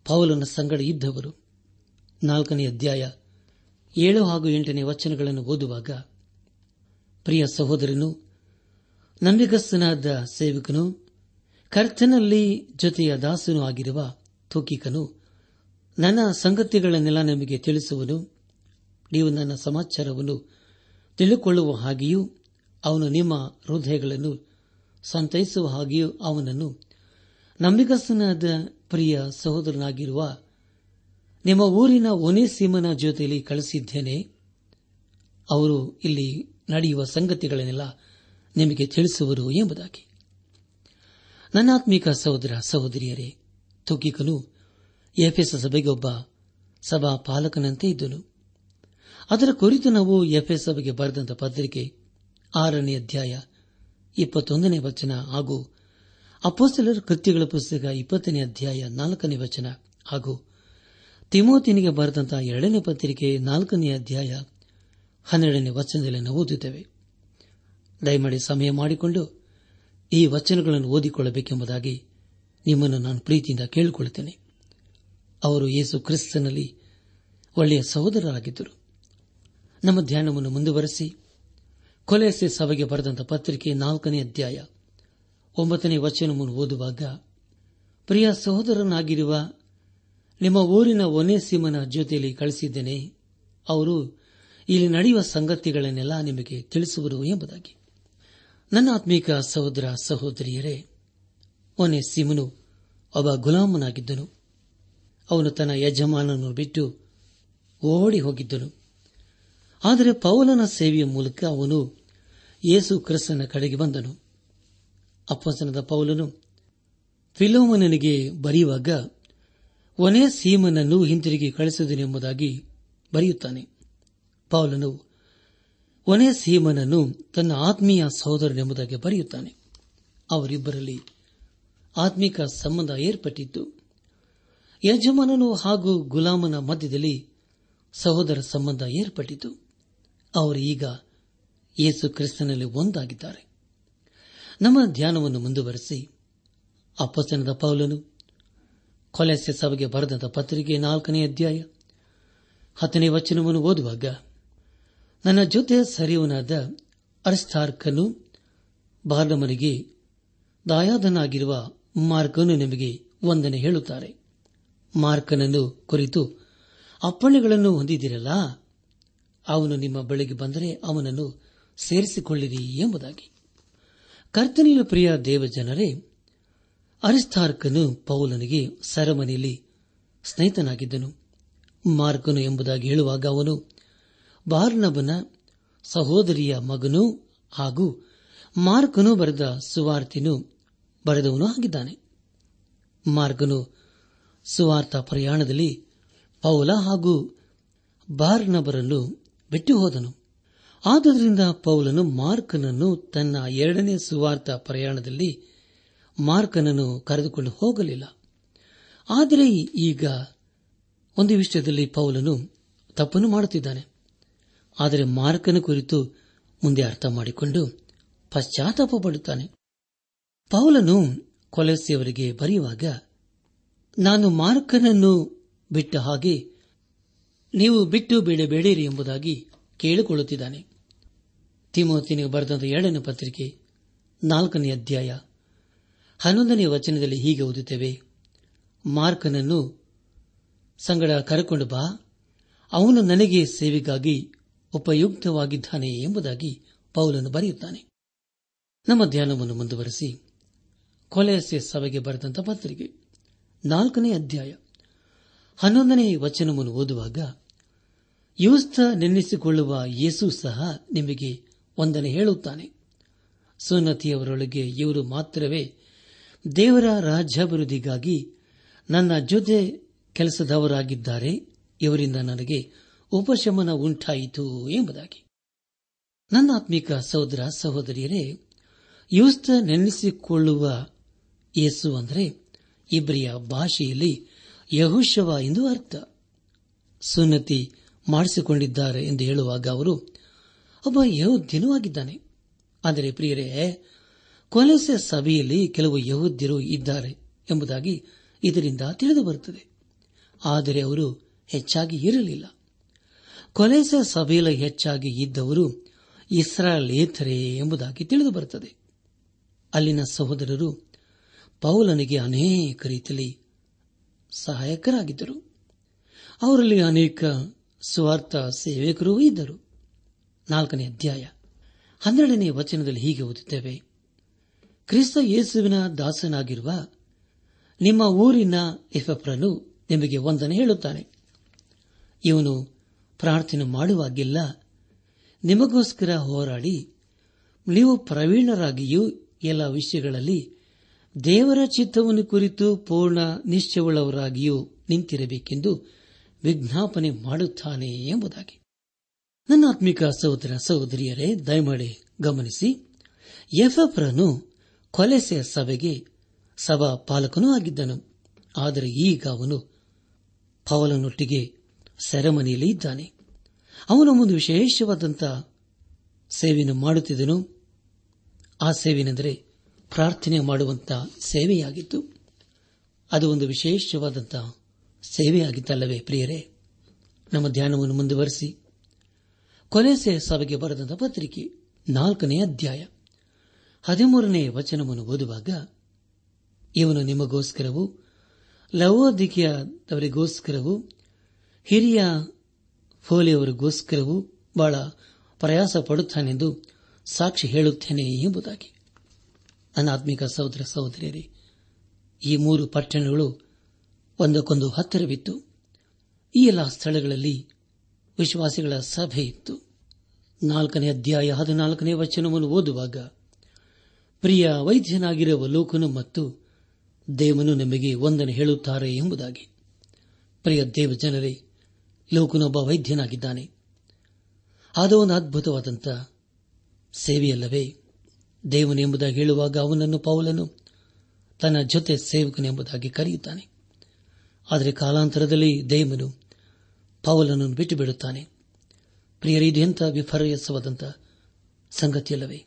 ಪೌಲನ ಸಂಗಡ ಇದ್ದವರು. ನಾಲ್ಕನೇ ಅಧ್ಯಾಯ, ಏಳು ಹಾಗೂ ಎಂಟನೇ ವಚನಗಳನ್ನು ಓದುವಾಗ, ಪ್ರಿಯ ಸಹೋದರನು, ನಂಬಿಗಸ್ತನಾದ ಸೇವಕನು, ಕರ್ತನಲ್ಲಿ ಜೊತೆಯ ದಾಸನೂ ಆಗಿರುವ ತೂಕಿಕನು, ನನ್ನ ಸಂಗತಿಗಳನ್ನೆಲ್ಲ ನಮಗೆ ತಿಳಿಸುವನು. ನೀವು ನನ್ನ ಸಮಾಚಾರವನ್ನು ತಿಳಿದುಕೊಳ್ಳುವ ಹಾಗೆಯೂ ಅವನು ನಿಮ್ಮ ಹೃದಯಗಳನ್ನು ಸಂತೈಸುವ ಹಾಗೆಯೂ ಅವನನ್ನು ನಂಬಿಕಸ್ಥನಾದ ಪ್ರಿಯ ಸಹೋದರನಾಗಿರುವ ನಿಮ್ಮ ಊರಿನ ಒನೇಸೀಮನ ಜೊತೆಯಲ್ಲಿ ಕಳಿಸಿದ್ದೇನೆ. ಅವರು ಇಲ್ಲಿ ನಡೆಯುವ ಸಂಗತಿಗಳನ್ನೆಲ್ಲ ನಿಮಗೆ ತಿಳಿಸುವರು ಎಂಬುದಾಗಿ. ನನ್ನಾತ್ಮೀಕ ಸಹೋದರ ಸಹೋದರಿಯರೇ, ತುಕಿಕನು ಎಫ್ಎಸ್ ಸಭೆಗೆ ಒಬ್ಬ ಸಭಾ ಪಾಲಕನಂತೆ ಇದ್ದನು. ಅದರ ಕುರಿತು ನಾವು ಎಫ್ಎಸ್ ಸಭೆಗೆ ಬರೆದಂತಹ ಪತ್ರಿಕೆ ಆರನೇ ಅಧ್ಯಾಯ ಇಪ್ಪತ್ತೊಂದನೇ ವಚನ ಹಾಗೂ ಅಪೋಸ್ತಲರ ಕೃತ್ಯಗಳ ಪುಸ್ತಕ ಇಪ್ಪತ್ತನೇ ಅಧ್ಯಾಯ ನಾಲ್ಕನೇ ವಚನ ಹಾಗೂ ತಿಮೋತಿನಿಗೆ ಬರೆದಂತಹ ಎರಡನೇ ಪತ್ರಿಕೆ ನಾಲ್ಕನೇ ಅಧ್ಯಾಯ ಹನ್ನೆರಡನೇ ವಚನದಲ್ಲಿ ನಾವು ಓದುತ್ತೇವೆ. ದಯಮಾಡಿ ಸಮಯ ಮಾಡಿಕೊಂಡು ಈ ವಚನಗಳನ್ನು ಓದಿಕೊಳ್ಳಬೇಕೆಂಬುದಾಗಿ ನಿಮ್ಮನ್ನು ನಾನು ಪ್ರೀತಿಯಿಂದ ಕೇಳಿಕೊಳ್ಳುತ್ತೇನೆ. ಅವರು ಯೇಸು ಕ್ರಿಸ್ತನಲ್ಲಿ ಒಳ್ಳೆಯ ಸಹೋದರರಾಗಿದ್ದರು. ನಮ್ಮ ಧ್ಯಾನವನ್ನು ಮುಂದುವರೆಸಿ ಕೊಲೆಸೆ ಸಭೆಗೆ ಬರೆದಂತಹ ಪತ್ರಿಕೆ ನಾಲ್ಕನೇ ಅಧ್ಯಾಯ ಒಂಬತ್ತನೇ ವಚನವನ್ನು ಓದುವಾಗ, ಪ್ರಿಯ ಸಹೋದರನಾಗಿರುವ ನಿಮ್ಮ ಊರಿನ ಒನೇಸಿಮನ ಜೊತೆಯಲ್ಲಿ ಕಳಿಸಿದ್ದೇನೆ. ಅವರು ಇಲ್ಲಿ ನಡೆಯುವ ಸಂಗತಿಗಳನ್ನೆಲ್ಲ ನಿಮಗೆ ತಿಳಿಸುವರು ಎಂಬುದಾಗಿ. ನನ್ನ ಆತ್ಮೀಕ ಸಹೋದರ ಸಹೋದರಿಯರೇ ಒನೆ ಸಿಮನು ಒಬ್ಬ ಗುಲಾಮನಾಗಿದ್ದನು. ಅವನು ತನ್ನ ಯಜಮಾನನನ್ನು ಬಿಟ್ಟು ಓಡಿ ಹೋಗಿದ್ದನು. ಆದರೆ ಪೌಲನ ಸೇವೆಯ ಮೂಲಕ ಅವನು ಯೇಸು ಕ್ರಿಸ್ತನ ಕಡೆಗೆ ಬಂದನು. ಅಪ್ಪಸನದ ಪೌಲನು ಫಿಲೋಮನನಿಗೆ ಬರೆಯುವಾಗ, ಒನೇ ಸೀಮನನ್ನು ಹಿಂತಿರುಗಿ ಕಳಿಸಿದನೆಂಬುದಾಗಿ ಬರೆಯುತ್ತಾನೆ. ಪೌಲನು, ಒನೇ ಸೀಮನನ್ನು ತನ್ನ ಆತ್ಮೀಯ ಸಹೋದರನೆಂಬುದಾಗಿ ಬರೆಯುತ್ತಾನೆ. ಅವರಿಬ್ಬರಲ್ಲಿ ಆತ್ಮಿಕ ಸಂಬಂಧ ಏರ್ಪಟ್ಟಿತ್ತು ಯಜಮಾನನು ಹಾಗೂ ಗುಲಾಮನ ಮಧ್ಯದಲ್ಲಿ ಸಹೋದರ ಸಂಬಂಧ ಏರ್ಪಟ್ಟಿತು ಅವರು ಈಗ ಯೇಸು ಕ್ರಿಸ್ತನಲ್ಲಿ ಒಂದಾಗಿದ್ದಾರೆ. ನಮ್ಮ ಧ್ಯಾನವನ್ನು ಮುಂದುವರೆಸಿ ಅಪ್ಪಸನದ ಪೌಲನು ಕೊಲೆಸ್ಯ ಸಭೆಗೆ ಬರೆದಂತ ಪತ್ರಿಕೆ ನಾಲ್ಕನೇ ಅಧ್ಯಾಯ ಹತ್ತನೇ ವಚನವನ್ನು ಓದುವಾಗ, ನನ್ನ ಜೊತೆ ಸರಿಯವನಾದ ಅರಿಸ್ತಾರ್ಕನು ಬಾರ್ಲಮನಿಗೆ ದಾಯಾದನಾಗಿರುವ ಮಾರ್ಕನು ನಿಮಗೆ ವಂದನೆ ಹೇಳುತ್ತಾರೆ. ಮಾರ್ಕನನ್ನು ಕುರಿತು ಅಪ್ಪಣೆಗಳನ್ನು ಹೊಂದಿದ್ದೀರಲ್ಲ? ಅವನು ನಿಮ್ಮ ಬಳಿಗೆ ಬಂದರೆ ಅವನನ್ನು ಸೇರಿಸಿಕೊಳ್ಳಿರಿ ಎಂಬುದಾಗಿ. ಕರ್ತನಿಲು ಪ್ರಿಯ ದೇವಜನರೇ, ಅರಿಸ್ತಾರ್ಕನು ಪೌಲನಿಗೆ ಸರಮನೆಯಲ್ಲಿ ಸ್ನೇಹಿತನಾಗಿದ್ದನು. ಮಾರ್ಕನು ಎಂಬುದಾಗಿ ಹೇಳುವಾಗ ಅವನು, ಬಾರ್ನಬನ ಸಹೋದರಿಯ ಮಗನೂ ಹಾಗೂ ಮಾರ್ಕನು ಬರೆದ ಸುವಾರ್ತಿನು ಬರೆದವನು ಆಗಿದ್ದಾನೆ. ಮಾರ್ಕನು ಸುವಾರ್ಥ ಪ್ರಯಾಣದಲ್ಲಿ ಪೌಲ ಹಾಗೂ ಬಾರ್ನಬರನ್ನು ಬಿಟ್ಟು ಹೋದನು. ಆದ್ದರಿಂದ ಪೌಲನು ಮಾರ್ಕನನ್ನು ತನ್ನ ಎರಡನೇ ಸುವಾರ್ಥ ಪ್ರಯಾಣದಲ್ಲಿ ಮಾರ್ಕನನ್ನು ಕರೆದುಕೊಂಡು ಹೋಗಲಿಲ್ಲ. ಆದರೆ ಈಗ ಒಂದು ವಿಷಯದಲ್ಲಿ ಪೌಲನು ತಪ್ಪನ್ನು ಮಾಡುತ್ತಿದ್ದಾನೆ. ಆದರೆ ಮಾರ್ಕನ ಕುರಿತು ಮುಂದೆ ಅರ್ಥ ಮಾಡಿಕೊಂಡು ಪಶ್ಚಾತ್ತಾಪ ಪಡುತ್ತಾನೆ ಪೌಲನು ಕೊಲಸಿಯವರಿಗೆ ಬರೆಯುವಾಗ, ನಾನು ಮಾರ್ಕನನ್ನು ಬಿಟ್ಟ ಹಾಗೆ ನೀವು ಬಿಟ್ಟು ಬಿಡಬೇಡಿರಿ ಎಂಬುದಾಗಿ ಕೇಳಿಕೊಳ್ಳುತ್ತಿದ್ದಾನೆ. ತಿಮೋತಿನಿಗೆ ಬರೆದ ಎರಡನೇ ಪತ್ರಿಕೆ ನಾಲ್ಕನೇ ಅಧ್ಯಾಯ ಹನ್ನೊಂದನೇ ವಚನದಲ್ಲಿ ಹೀಗೆ ಓದುತ್ತೇವೆ. ಮಾರ್ಕನನ್ನು ಸಂಗಡ ಕರೆಕೊಂಡು ಬಾ. ಅವನು ನನಗೆ ಸೇವೆಗಾಗಿ ಉಪಯುಕ್ತವಾಗಿದ್ದಾನೆ ಎಂಬುದಾಗಿ ಪೌಲನ್ನು ಬರೆಯುತ್ತಾನೆ. ನಮ್ಮ ಧ್ಯಾನವನ್ನು ಮುಂದುವರೆಸಿ. ಕೊಲೆಯಸೆ ಸಭೆಗೆ ಬರೆದಂತ ಪತ್ರಿಕೆ ನಾಲ್ಕನೇ ಅಧ್ಯಾಯ ಹನ್ನೊಂದನೇ ವಚನವನ್ನು ಓದುವಾಗ ಯುವಸ್ಥ ನೆನೆಸಿಕೊಳ್ಳುವ ಯೇಸು ಸಹ ನಿಮಗೆ ಒಂದನೆ ಹೇಳುತ್ತಾನೆ, ಸುನ್ನತಿಯವರೊಳಗೆ ಇವರು ಮಾತ್ರವೇ, ದೇವರ ರಾಜ್ಯಾಭಿವೃದ್ಧಿಗಾಗಿ ನನ್ನ ಜೊತೆ ಕೆಲಸದವರಾಗಿದ್ದಾರೆ, ಇವರಿಂದ ನನಗೆ ಉಪಶಮನ ಉಂಟಾಯಿತು ಎಂಬುದಾಗಿ. ನನ್ನ ಆತ್ಮಿಕ ಸಹೋದರ ಸಹೋದರಿಯರೇ, ಯೂಸ್ತ ನೆನೆಸಿಕೊಳ್ಳುವ ಯೇಸು ಅಂದರೆ ಇಬ್ರಿಯ ಭಾಷೆಯಲ್ಲಿ ಯಹುಶವ ಎಂದು ಅರ್ಥ. ಸುನ್ನತಿ ಮಾಡಿಸಿಕೊಂಡಿದ್ದಾರೆ ಎಂದು ಹೇಳುವಾಗ ಅವರು ಒಬ್ಬ ಯಹೋದ್ಯನೂ ಆಗಿದ್ದಾನೆ. ಆದರೆ ಪ್ರಿಯರೇ, ಕೊಲೆಸೆ ಸಭೆಯಲ್ಲಿ ಕೆಲವು ಯಹೋದ್ಯರು ಇದ್ದಾರೆ ಎಂಬುದಾಗಿ ಇದರಿಂದ ತಿಳಿದು ಬರುತ್ತದೆ. ಆದರೆ ಅವರು ಹೆಚ್ಚಾಗಿ ಇರಲಿಲ್ಲ. ಕೊಲೆಸೆ ಸಭೆಯಲ್ಲಿ ಹೆಚ್ಚಾಗಿ ಇದ್ದವರು ಇಸ್ರಾಯೇತರೇ ಎಂಬುದಾಗಿ ತಿಳಿದು ಬರುತ್ತದೆ. ಅಲ್ಲಿನ ಸಹೋದರರು ಪೌಲನಿಗೆ ಅನೇಕ ರೀತಿಯಲ್ಲಿ ಸಹಾಯಕರಾಗಿದ್ದರು. ಅವರಲ್ಲಿ ಅನೇಕ ಸ್ವಾರ್ಥ ಸೇವಕರೂ ಇದ್ದರು. ನಾಲ್ಕನೇ ಅಧ್ಯಾಯ. ಹನ್ನೆರಡನೇ ವಚನದಲ್ಲಿ ಹೀಗೆ ಓದುತ್ತೇವೆ. ಕ್ರಿಸ್ತ ಯೇಸುವಿನ ದಾಸನಾಗಿರುವ ನಿಮ್ಮ ಊರಿನ ಎಫಪ್ರನು ನಿಮಗೆ ವಂದನೆ ಹೇಳುತ್ತಾನೆ. ಇವನು ಪ್ರಾರ್ಥನೆ ಮಾಡುವಾಗಿಲ್ಲ ನಿಮಗೋಸ್ಕರ ಹೋರಾಡಿ ನೀವು ಪ್ರವೀಣರಾಗಿಯೂ ಎಲ್ಲ ವಿಷಯಗಳಲ್ಲಿ ದೇವರ ಚಿತ್ತವನ್ನು ಕುರಿತು ಪೂರ್ಣ ನಿಶ್ಚಯವುಳ್ಳವರಾಗಿಯೂ ನಿಂತಿರಬೇಕೆಂದು ವಿಜ್ಞಾಪನೆ ಮಾಡುತ್ತಾನೆ ಎಂಬುದಾಗಿ. ನನ್ನ ಆತ್ಮಿಕ ಸಹೋದರ ಸಹೋದರಿಯರೇ, ದಯಮಾಡಿ ಗಮನಿಸಿ ಎಫ್ಎಫ್ರನು ಕೊಲೆಸೆ ಸಭೆಗೆ ಸಭಾ ಪಾಲಕನೂ ಆಗಿದ್ದನು. ಆದರೆ ಈಗ ಅವನು ಪವಲನೊಟ್ಟಿಗೆ ಸೆರೆಮನೆಯಲ್ಲಿ ಇದ್ದಾನೆ. ಅವನು ಒಂದು ವಿಶೇಷವಾದಂಥ ಸೇವೆಯನ್ನು ಮಾಡುತ್ತಿದ್ದನು. ಆ ಸೇವೆನೆಂದರೆ ಪ್ರಾರ್ಥನೆ ಮಾಡುವಂತಹ ಸೇವೆಯಾಗಿತ್ತು. ಅದು ಒಂದು ವಿಶೇಷವಾದಂಥ ಸೇವೆಯಾಗಿತ್ತಲ್ಲವೇ ಪ್ರಿಯರೇ? ನಮ್ಮ ಧ್ಯಾನವನ್ನು ಮುಂದುವರೆಸಿ. ಕೊಲೆಸೆ ಸಭೆಗೆ ಬರೆದಂತ ಪತ್ರಿಕೆ ನಾಲ್ಕನೇ ಅಧ್ಯಾಯ. ಹದಿಮೂರನೇ ವಚನವನ್ನು ಓದುವಾಗ, ಇವನು ನಿಮಗೋಸ್ಕರವೂ ಲವೋದಿಕೆಯವರಿಗೋಸ್ಕರವೂ ಹಿರಿಯ ಫೋಲೆಯವರಿಗೋಸ್ಕರವೂ ಬಹಳ ಪ್ರಯಾಸ ಪಡುತ್ತಾನೆಂದು ಸಾಕ್ಷಿ ಹೇಳುತ್ತೇನೆ ಎಂಬುದಾಗಿ. ಅನಾತ್ಮಿಕ ಸಹೋದರ ಸಹೋದರಿಯರೇ, ಈ ಮೂರು ಪಟ್ಟಣಗಳು ಒಂದಕ್ಕೊಂದು ಹತ್ತಿರವಿತ್ತು. ಈ ಎಲ್ಲ ಸ್ಥಳಗಳಲ್ಲಿ ವಿಶ್ವಾಸಿಗಳ ಸಭೆ ಇತ್ತು. ನಾಲ್ಕನೇ ಅಧ್ಯಾಯ ಹದಿನಾಲ್ಕನೇ ವಚನವನ್ನು ಓದುವಾಗ, ಪ್ರಿಯ ವೈದ್ಯನಾಗಿರುವ ಲೋಕನು ಮತ್ತು ದೇವನು ನಮಗೆ ವಂದನೆ ಹೇಳುತ್ತಾರೆ ಎಂಬುದಾಗಿ. ಪ್ರಿಯ ದೇವ ಜನರೇ ಲೋಕನೊಬ್ಬ ವೈದ್ಯನಾಗಿದ್ದಾನೆ. ಒಂದು ಅದ್ಭುತವಾದಂಥ ಸೇವೆಯಲ್ಲವೇ? ದೇವನೆಂಬುದಾಗಿ ಹೇಳುವಾಗ ಅವನನ್ನು ಪೌಲನು ತನ್ನ ಜೊತೆ ಸೇವಕನೆಂಬುದಾಗಿ ಕರೆಯುತ್ತಾನೆ. ಆದರೆ ಕಾಲಾಂತರದಲ್ಲಿ ದೇವನು ಪೌಲನನ್ನು ಬಿಟ್ಟು ಬಿಡುತ್ತಾನೆ. ಪ್ರಿಯರಿದು ಎಂಥ ವಿಪರ್ಯಸವಾದಂಥ ಸಂಗತಿಯಲ್ಲವೇ?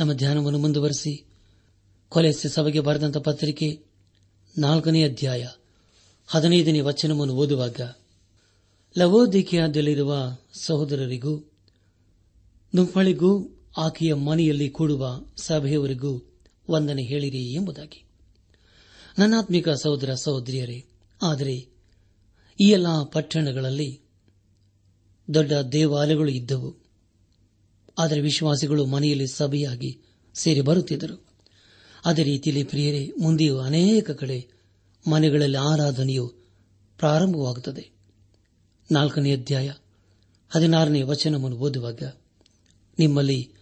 ನಮ್ಮ ಧ್ಯಾನವನ್ನು ಮುಂದುವರೆಸಿ ಕೊಲೆಸೆ ಸಭೆಗೆ ಬರೆದಂಥ ಪತ್ರಿಕೆ ನಾಲ್ಕನೇ ಅಧ್ಯಾಯ ಹದಿನೈದನೇ ವಚನವನ್ನು ಓದುವಾಗ ಲವೋದಿಕೆಯಾದಲ್ಲಿರುವ ಸಹೋದರರಿಗೂ, ನುಂಪಳಿಗೂ, ಆಕೆಯ ಮನೆಯಲ್ಲಿ ಕೂಡುವ ಸಭೆಯವರಿಗೂ ವಂದನೆ ಹೇಳಿರಿ ಎಂಬುದಾಗಿ. ನನ್ನಾತ್ಮಿಕ ಸಹೋದರ ಸಹೋದರಿಯರೇ, ಆದರೆ ಈ ಎಲ್ಲ ಪಟ್ಟಣಗಳಲ್ಲಿ ದೊಡ್ಡ ದೇವಾಲಯಗಳು ಇದ್ದವು. ಆದರೆ ವಿಶ್ವಾಸಿಗಳು ಮನೆಯಲ್ಲಿ ಸಭೆಯಾಗಿ ಸೇರಿ ಬರುತ್ತಿದ್ದರು. ಅದೇ ರೀತಿಯಲ್ಲಿ ಪ್ರಿಯರೇ, ಮುಂದೆಯೂ ಅನೇಕ ಕಡೆ ಮನೆಗಳಲ್ಲಿ ಆರಾಧನೆಯು ಪ್ರಾರಂಭವಾಗುತ್ತದೆ. ನಾಲ್ಕನೇ ಅಧ್ಯಾಯ ಹದಿನಾರನೇ ವಚನವನ್ನು ಓದುವಾಗ ನಿಮ್ಮಲ್ಲಿ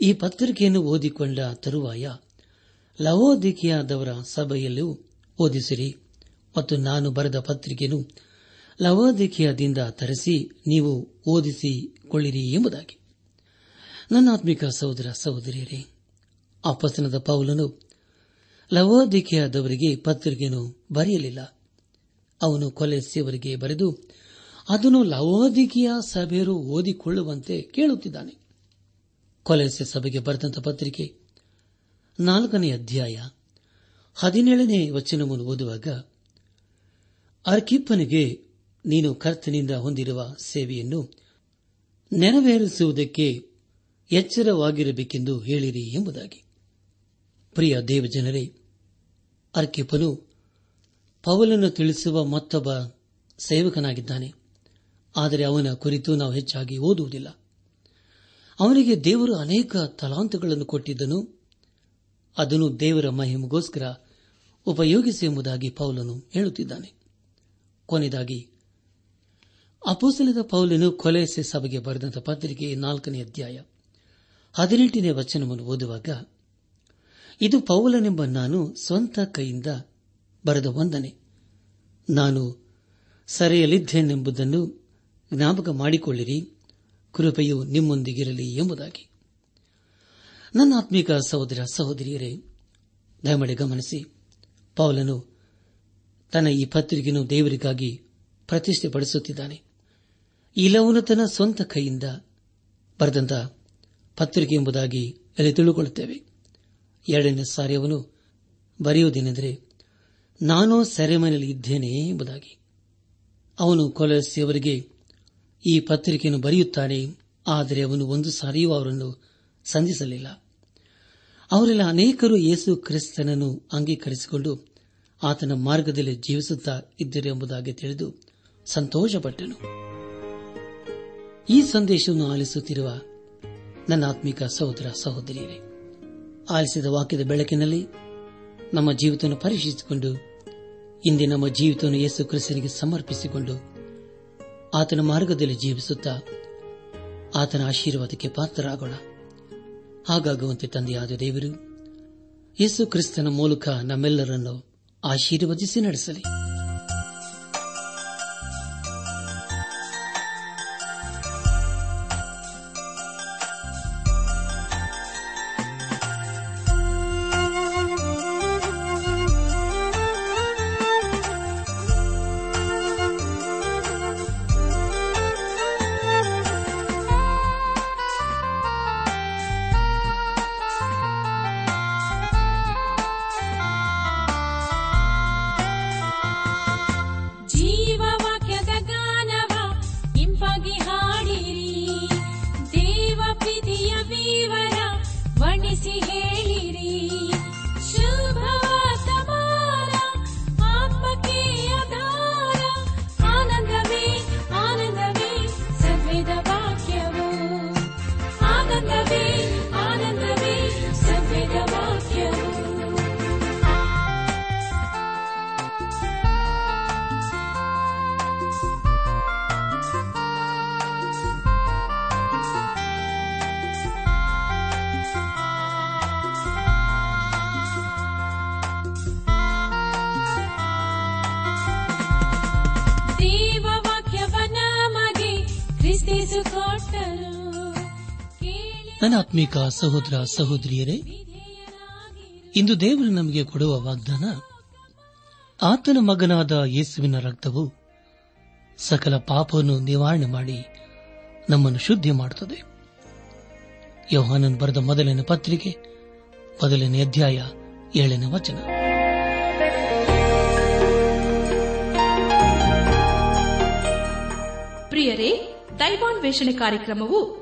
ಈ ಪತ್ರಿಕೆಯನ್ನು ಓದಿಕೊಂಡ ತರುವಾಯ ಲವೋದಿಕೆಯಾದವರ ಸಭೆಯಲ್ಲೂ ಓದಿಸಿರಿ. ಮತ್ತು ನಾನು ಬರೆದ ಪತ್ರಿಕೆಯನ್ನು ಲವೋದಿಕೆಯದಿಂದ ತರಿಸಿ ನೀವು ಓದಿಸಿಕೊಳ್ಳಿರಿ ಎಂಬುದಾಗಿ. ನನ್ನಾತ್ಮಿಕ ಸಹೋದರ ಸಹೋದರಿಯರೇ ಅಪಸನದ ಪೌಲನು ಲವೋದಿಕೆಯಾದವರಿಗೆ ಪತ್ರಿಕೆಯನ್ನು ಬರೆಯಲಿಲ್ಲ. ಅವನು ಕೊಲೆಸಿಯವರಿಗೆ ಬರೆದು, ಅದನ್ನು ಲವೋದಿಕೆಯ ಸಭೆಯರು ಓದಿಕೊಳ್ಳುವಂತೆ ಕೇಳುತ್ತಿದ್ದಾನೆ. ಕೊಲೆಸೆ ಸಭೆಗೆ ಬರೆದಂತ ಪತ್ರಿಕೆ ನಾಲ್ಕನೇ ಅಧ್ಯಾಯ ಹದಿನೇಳನೇ ವಚನವನ್ನು ಓದುವಾಗ ಅರ್ಕಿಪ್ಪನಿಗೆ, ನೀನು ಕರ್ತನಿಂದ ಹೊಂದಿರುವ ಸೇವೆಯನ್ನು ನೆರವೇರಿಸುವುದಕ್ಕೆ ಎಚ್ಚರವಾಗಿರಬೇಕೆಂದು ಹೇಳಿರಿ ಎಂಬುದಾಗಿ. ಪ್ರಿಯ ದೇವಜನರೇ, ಅರ್ಕಿಪ್ಪನು ಪೌಲನ್ನು ತಿಳಿಸುವ ಮತ್ತೊಬ್ಬ ಸೇವಕನಾಗಿದ್ದಾನೆ. ಆದರೆ ಅವನ ಕುರಿತು ನಾವು ಹೆಚ್ಚಾಗಿ ಓದುವುದಿಲ್ಲ. ಅವನಿಗೆ ದೇವರು ಅನೇಕ ತಲಾಂತಗಳನ್ನು ಕೊಟ್ಟಿದ್ದನು. ಅದನ್ನು ದೇವರ ಮಹಿಮಗೋಸ್ಕರ ಉಪಯೋಗಿಸಿ ಎಂಬುದಾಗಿ ಪೌಲನು ಹೇಳುತ್ತಿದ್ದಾನೆ. ಕೊನೆಯದಾಗಿ ಅಪೋಸಲದ ಪೌಲನು ಕೊಲೆಸೆ ಸಭೆಗೆ ಬರೆದಂತ ಪತ್ರಿಕೆ ನಾಲ್ಕನೇ ಅಧ್ಯಾಯ ಹದಿನೆಂಟನೇ ವಚನವನ್ನು ಓದುವಾಗ, ಇದು ಪೌಲನೆಂಬ ನಾನು ಸ್ವಂತ ಕೈಯಿಂದ ಬರೆದ ವಂದನೆ ನಾನು ಸರೆಯಲಿದ್ದೇನೆಂಬುದನ್ನು ಜ್ಞಾಪಕ ಮಾಡಿಕೊಳ್ಳಿರಿ, ಕೃಪೆಯು ನಿಮ್ಮೊಂದಿಗಿರಲಿ ಎಂಬುದಾಗಿ. ನನ್ನ ಆತ್ಮಿಕ ಸಹೋದರ ಸಹೋದರಿಯರೇ, ದಯಮಾಡಿ ಗಮನಿಸಿ, ಪೌಲನು ತನ್ನ ಈ ಪತ್ರಿಕೆಯನ್ನು ದೇವರಿಗಾಗಿ ಪ್ರತಿಷ್ಠೆಪಡಿಸುತ್ತಿದ್ದಾನೆ. ಇಲ್ಲವನು ತನ್ನ ಸ್ವಂತ ಕೈಯಿಂದ ಬರೆದಂತ ಪತ್ರಿಕೆ ಎಂಬುದಾಗಿ ಅಲ್ಲಿ ತಿಳಿದುಕೊಳ್ಳುತ್ತೇವೆ ಎರಡನೇ ಸಾರಿ ಅವನು ಬರೆಯುವುದೇನೆಂದರೆ, ನಾನು ಸೆರೆಮನೆಯಲ್ಲಿ ಇದ್ದೇನೆ ಎಂಬುದಾಗಿ. ಅವನು ಕೊಲಸಿಯವರಿಗೆ ಈ ಪತ್ರಿಕೆಯನ್ನು ಬರೆಯುತ್ತಾನೆ, ಆದರೆ ಅವನು ಒಂದು ಸಾರಿಯೂ ಅವರನ್ನು ಸಂಧಿಸಲಿಲ್ಲ. ಅವರೆಲ್ಲ ಅನೇಕರು ಯೇಸು ಕ್ರಿಸ್ತನನ್ನು ಅಂಗೀಕರಿಸಿಕೊಂಡು ಆತನ ಮಾರ್ಗದಲ್ಲಿ ಜೀವಿಸುತ್ತಾ ಇದ್ದರು ಎಂಬುದಾಗಿ ತಿಳಿದು ಸಂತೋಷಪಟ್ಟನು. ಈ ಸಂದೇಶವನ್ನು ಆಲಿಸುತ್ತಿರುವ ನನ್ನ ಆತ್ಮಿಕ ಸಹೋದರ ಸಹೋದರಿಯರೇ, ಆಲಿಸಿದ ವಾಕ್ಯದ ಬೆಳಕಿನಲ್ಲಿ ನಮ್ಮ ಜೀವಿತವನ್ನು ಪರೀಕ್ಷಿಸಿಕೊಂಡು, ಇಂದೇ ನಮ್ಮ ಜೀವಿತವನ್ನು ಯೇಸು ಕ್ರಿಸ್ತನಿಗೆ ಸಮರ್ಪಿಸಿಕೊಂಡು ಆತನ ಮಾರ್ಗದಲ್ಲಿ ಜೀವಿಸುತ್ತಾ ಆತನ ಆಶೀರ್ವಾದಕ್ಕೆ ಪಾತ್ರರಾಗೋಣ. ಹಾಗಾಗುವಂತೆ ತಂದೆಯಾದ ದೇವರು, ಯೇಸು ಕ್ರಿಸ್ತನ ಮೂಲಕ ನಮ್ಮೆಲ್ಲರನ್ನು ಆಶೀರ್ವದಿಸಿ ನಡೆಸಲಿ. ಆತ್ಮಿಕ ಸಹೋದರ ಸಹೋದರಿಯರೇ, ಇಂದು ದೇವರು ನಮಗೆ ಕೊಡುವ ವಾಗ್ದಾನ, ಆತನ ಮಗನಾದ ಯೇಸುವಿನ ರಕ್ತವು ಸಕಲ ಪಾಪವನ್ನು ನಿವಾರಣೆ ಮಾಡಿ ನಮ್ಮನ್ನು ಶುದ್ಧಿ ಮಾಡುತ್ತದೆ. ಯೋಹಾನನ್ ಬರೆದ ಮೊದಲನೇ ಪತ್ರಿಕೆ, ಮೊದಲನೇ ಅಧ್ಯಾಯ, ಏಳನೇ ವಚನ. ಪ್ರಿಯರೇ, ದೈವಾನ್ವೇಷಣೆ ಕಾರ್ಯಕ್ರಮವು